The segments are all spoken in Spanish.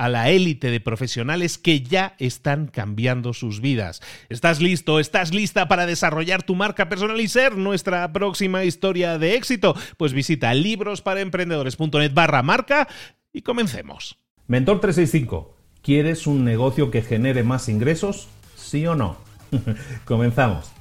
a la élite de profesionales que ya están cambiando sus vidas. ¿Estás listo? ¿Estás lista para desarrollar tu marca personal y ser nuestra próxima historia de éxito? Pues visita librosparaemprendedores.net barra marca y comencemos. Mentor 365, ¿quieres un negocio que genere más ingresos? ¿Sí o no? Comenzamos.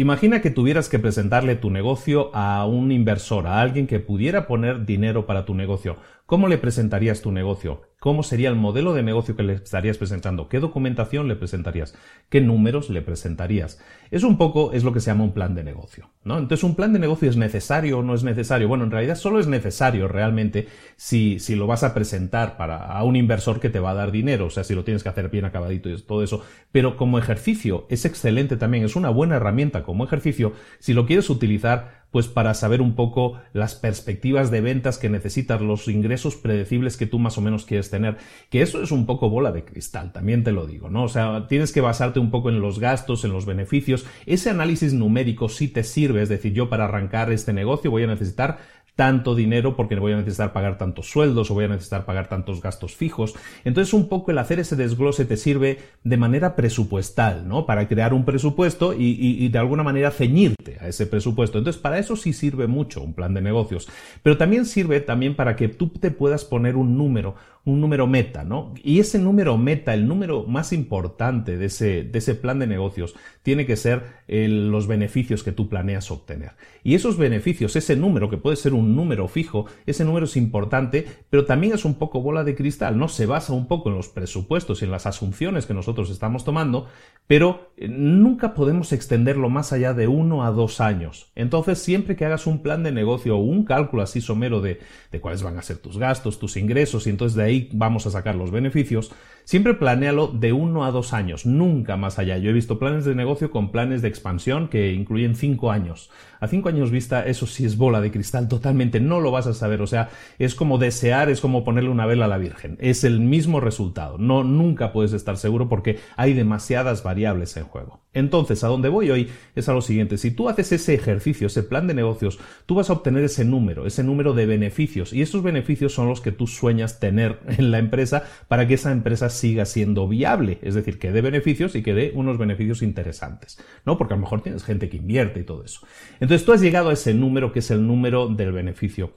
Imagina que tuvieras que presentarle tu negocio a un inversor, a alguien que pudiera poner dinero para tu negocio. ¿Cómo le presentarías tu negocio? ¿Cómo sería el modelo de negocio que le estarías presentando? ¿Qué documentación le presentarías? ¿Qué números le presentarías? Es un poco, es lo que se llama un plan de negocio, ¿no? Entonces, ¿un plan de negocio es necesario o no es necesario? Bueno, en realidad solo es necesario realmente si, si lo vas a presentar para a un inversor que te va a dar dinero, o sea, si lo tienes que hacer bien acabadito y todo eso. Pero como ejercicio es excelente también, es una buena herramienta como ejercicio si lo quieres utilizar pues para saber un poco las perspectivas de ventas que necesitas, los ingresos predecibles que tú más o menos quieres tener, que eso es un poco bola de cristal, también te lo digo, ¿no? O sea, tienes que basarte un poco en los gastos, en los beneficios, ese análisis numérico sí te sirve, es decir, yo para arrancar este negocio voy a necesitar tanto dinero porque voy a necesitar pagar tantos sueldos o voy a necesitar pagar tantos gastos fijos. Entonces un poco el hacer ese desglose te sirve de manera presupuestal, ¿no? Para crear un presupuesto y, y, de alguna manera ceñirte a ese presupuesto. Entonces para eso sí sirve mucho un plan de negocios. Pero también sirve también para que tú te puedas poner un número, un número meta, ¿no? Y ese número meta, el número más importante de ese, de ese plan de negocios, tiene que ser los beneficios que tú planeas obtener. Y esos beneficios, ese número, que puede ser un número fijo, ese número es importante, pero también es un poco bola de cristal, ¿no? Se basa un poco en los presupuestos y en las asunciones que nosotros estamos tomando, pero eh, nunca podemos extenderlo más allá de uno a dos años. Entonces, siempre que hagas un plan de negocio o un cálculo así somero de, de cuáles van a ser tus gastos, tus ingresos, y entonces de ahí vamos a sacar los beneficios, siempre planéalo de uno a dos años, nunca más allá. Yo he visto planes de negocio con planes de expansión que incluyen cinco años. A cinco años vista, eso sí es bola de cristal, totalmente no lo vas a saber. O sea, es como desear, es como ponerle una vela a la Virgen. Es el mismo resultado. No, nunca puedes estar seguro porque hay demasiadas variables en juego. Entonces, a donde voy hoy es a lo siguiente. Si tú haces ese ejercicio, ese plan de negocios, tú vas a obtener ese número, ese número de beneficios. Y esos beneficios son los que tú sueñas tener en la empresa para que esa empresa siga siendo viable. Es decir, que dé beneficios y que dé unos beneficios interesantes. ¿No? Porque a lo mejor tienes gente que invierte y todo eso. Entonces tú has llegado a ese número que es el número del beneficio.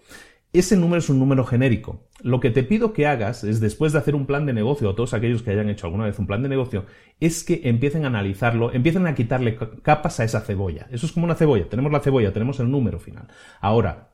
Ese número es un número genérico. Lo que te pido que hagas es, después de hacer un plan de negocio, o todos aquellos que hayan hecho alguna vez un plan de negocio, es que empiecen a analizarlo, empiecen a quitarle capas a esa cebolla. Eso es como una cebolla. Tenemos la cebolla, tenemos el número final. Ahora,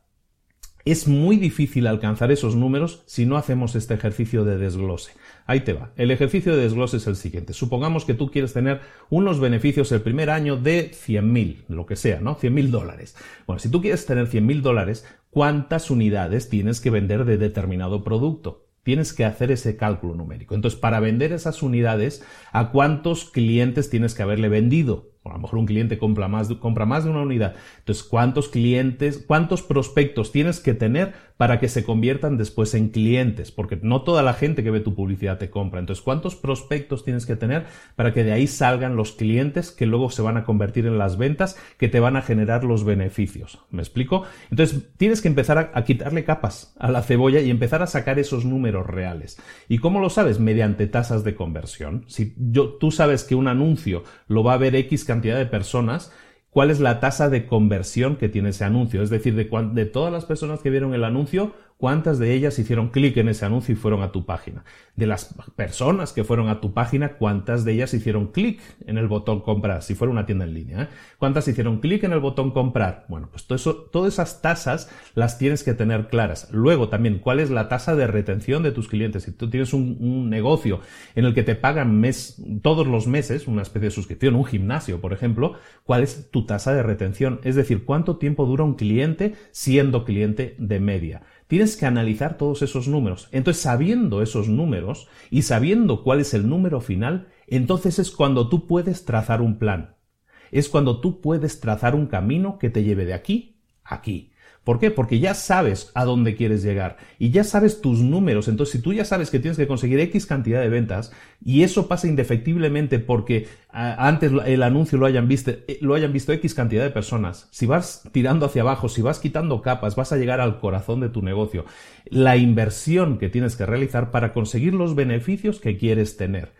es muy difícil alcanzar esos números si no hacemos este ejercicio de desglose. Ahí te va. El ejercicio de desglose es el siguiente. Supongamos que tú quieres tener unos beneficios el primer año de 100.000, lo que sea, ¿no? 100.000 dólares. Bueno, si tú quieres tener 100.000 dólares, ¿cuántas unidades tienes que vender de determinado producto? Tienes que hacer ese cálculo numérico. Entonces, para vender esas unidades, ¿a cuántos clientes tienes que haberle vendido? A lo mejor un cliente compra más, compra más de una unidad. Entonces, ¿cuántos clientes, cuántos prospectos tienes que tener para que se conviertan después en clientes? Porque no toda la gente que ve tu publicidad te compra. Entonces, ¿cuántos prospectos tienes que tener para que de ahí salgan los clientes que luego se van a convertir en las ventas que te van a generar los beneficios? ¿Me explico? Entonces, tienes que empezar a, quitarle capas a la cebolla y empezar a sacar esos números reales. ¿Y cómo lo sabes? Mediante tasas de conversión. Si yo, tú sabes que un anuncio lo va a ver X cantidad de personas, cuál es la tasa de conversión que tiene ese anuncio. Es decir, de, de todas las personas que vieron el anuncio, cuántas de ellas hicieron clic en ese anuncio y fueron a tu página. De las personas que fueron a tu página, cuántas de ellas hicieron clic en el botón comprar, si fuera una tienda en línea. ¿eh? ¿Cuántas hicieron clic en el botón comprar? Bueno, pues todo eso, todas esas tasas las tienes que tener claras. Luego también, ¿cuál es la tasa de retención de tus clientes? Si tú tienes un, un negocio en el que te pagan mes, todos los meses, una especie de suscripción, un gimnasio, por ejemplo, ¿cuál es tu tasa de retención? Es decir, ¿cuánto tiempo dura un cliente siendo cliente de media? Tienes que analizar todos esos números. Entonces, sabiendo esos números y sabiendo cuál es el número final, entonces es cuando tú puedes trazar un plan. Es cuando tú puedes trazar un camino que te lleve de aquí a aquí. ¿Por qué? Porque ya sabes a dónde quieres llegar y ya sabes tus números. Entonces, si tú ya sabes que tienes que conseguir X cantidad de ventas y eso pasa indefectiblemente porque antes el anuncio lo hayan, visto, eh, lo hayan visto X cantidad de personas, si vas tirando hacia abajo, si vas quitando capas, vas a llegar al corazón de tu negocio. La inversión que tienes que realizar para conseguir los beneficios que quieres tener.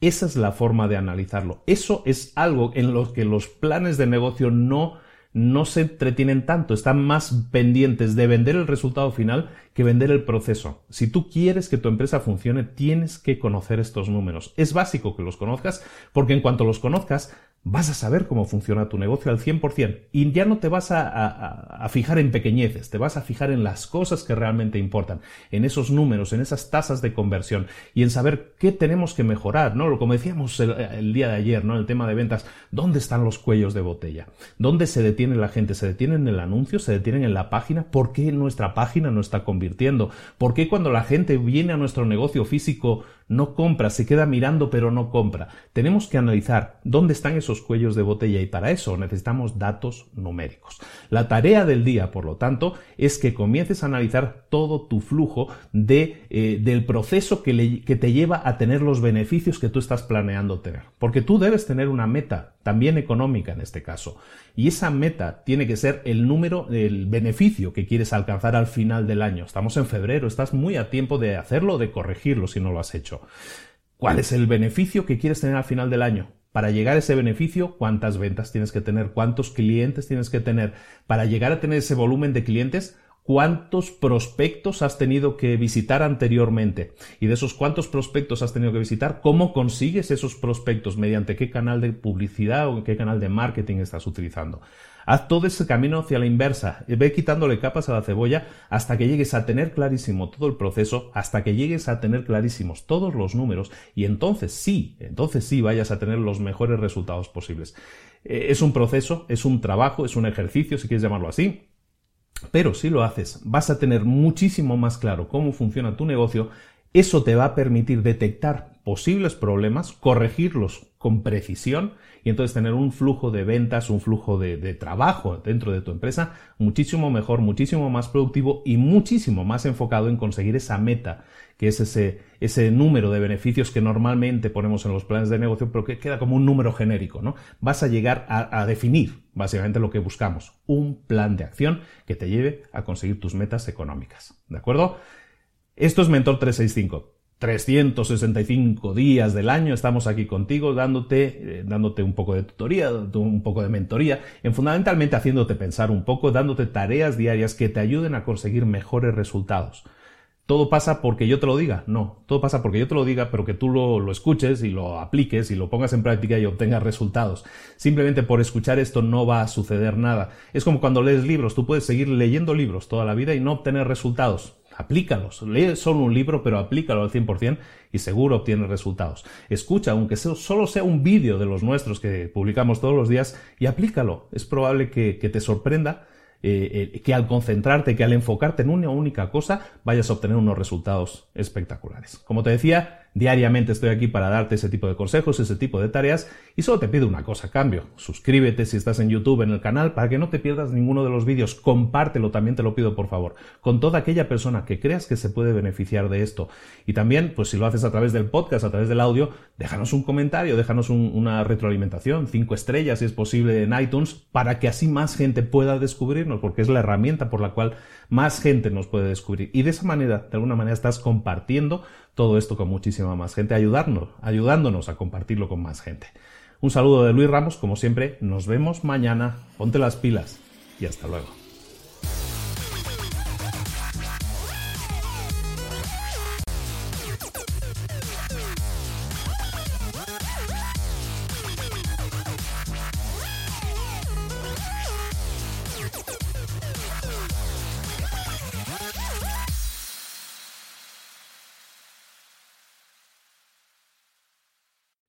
Esa es la forma de analizarlo. Eso es algo en lo que los planes de negocio no no se entretienen tanto, están más pendientes de vender el resultado final que vender el proceso. Si tú quieres que tu empresa funcione, tienes que conocer estos números. Es básico que los conozcas porque en cuanto los conozcas, vas a saber cómo funciona tu negocio al 100% y ya no te vas a, fijar en pequeñeces, te vas a fijar en las cosas que realmente importan, en esos números, en esas tasas de conversión y en saber qué tenemos que mejorar, ¿no? Como decíamos el, día de ayer, ¿no? El tema de ventas, ¿dónde están los cuellos de botella? ¿Dónde se detiene la gente? ¿Se detienen en el anuncio? ¿Se detienen en la página? ¿Por qué nuestra página no está convirtiendo? ¿Por qué cuando la gente viene a nuestro negocio físico no compra, se queda mirando pero no compra? Tenemos que analizar dónde están esos cuellos de botella y para eso necesitamos datos numéricos. La tarea del día, por lo tanto, es que comiences a analizar todo tu flujo de, eh, del proceso que, que te lleva a tener los beneficios que tú estás planeando tener. Porque tú debes tener una meta, también económica en este caso. Y esa meta tiene que ser el número, el beneficio que quieres alcanzar al final del año. Estamos en febrero, estás muy a tiempo de hacerlo, de corregirlo si no lo has hecho. ¿Cuál es el beneficio que quieres tener al final del año? Para llegar a ese beneficio, ¿cuántas ventas tienes que tener? ¿Cuántos clientes tienes que tener? Para llegar a tener ese volumen de clientes, ¿cuántos prospectos has tenido que visitar anteriormente? Y de esos cuántos prospectos has tenido que visitar, ¿cómo consigues esos prospectos? ¿Mediante qué canal de publicidad o qué canal de marketing estás utilizando? Haz todo ese camino hacia la inversa, ve quitándole capas a la cebolla hasta que llegues a tener clarísimo todo el proceso, hasta que llegues a tener clarísimos todos los números y entonces sí, entonces sí vayas a tener los mejores resultados posibles. Eh, es un proceso, es un trabajo, es un ejercicio, si quieres llamarlo así, pero si lo haces, vas a tener muchísimo más claro cómo funciona tu negocio, eso te va a permitir detectar posibles problemas, corregirlos con precisión y entonces tener un flujo de ventas, un flujo de, trabajo dentro de tu empresa muchísimo mejor, muchísimo más productivo y muchísimo más enfocado en conseguir esa meta, que es ese, ese número de beneficios que normalmente ponemos en los planes de negocio, pero que queda como un número genérico, ¿no? Vas a llegar a, a definir básicamente lo que buscamos, un plan de acción que te lleve a conseguir tus metas económicas, ¿de acuerdo? Esto es Mentor 365. 365 días del año estamos aquí contigo dándote, eh, dándote un poco de tutoría, un poco de mentoría, en fundamentalmente haciéndote pensar un poco, dándote tareas diarias que te ayuden a conseguir mejores resultados. ¿Todo pasa porque yo te lo diga? No, todo pasa porque yo te lo diga, pero que tú lo, lo, escuches y lo apliques y lo pongas en práctica y obtengas resultados. Simplemente por escuchar esto no va a suceder nada. Es como cuando lees libros, tú puedes seguir leyendo libros toda la vida y no obtener resultados aplícalos. Lee solo un libro, pero aplícalo al 100% y seguro obtienes resultados. Escucha, aunque solo sea un vídeo de los nuestros que publicamos todos los días, y aplícalo. Es probable que, te sorprenda eh, que al concentrarte, que al enfocarte en una única cosa, vayas a obtener unos resultados espectaculares. Como te decía, Diariamente estoy aquí para darte ese tipo de consejos, ese tipo de tareas y solo te pido una cosa a cambio. Suscríbete si estás en YouTube en el canal para que no te pierdas ninguno de los vídeos. Compártelo, también te lo pido por favor, con toda aquella persona que creas que se puede beneficiar de esto. Y también, pues si lo haces a través del podcast, a través del audio, déjanos un comentario, déjanos una retroalimentación, cinco estrellas si es posible en iTunes, para que así más gente pueda descubrirnos, porque es la herramienta por la cual más gente nos puede descubrir. Y de esa manera, de alguna manera, estás compartiendo todo esto con muchísima más gente, ayudarnos, ayudándonos a compartirlo con más gente. Un saludo de Luis Ramos, como siempre, nos vemos mañana, ponte las pilas y hasta luego.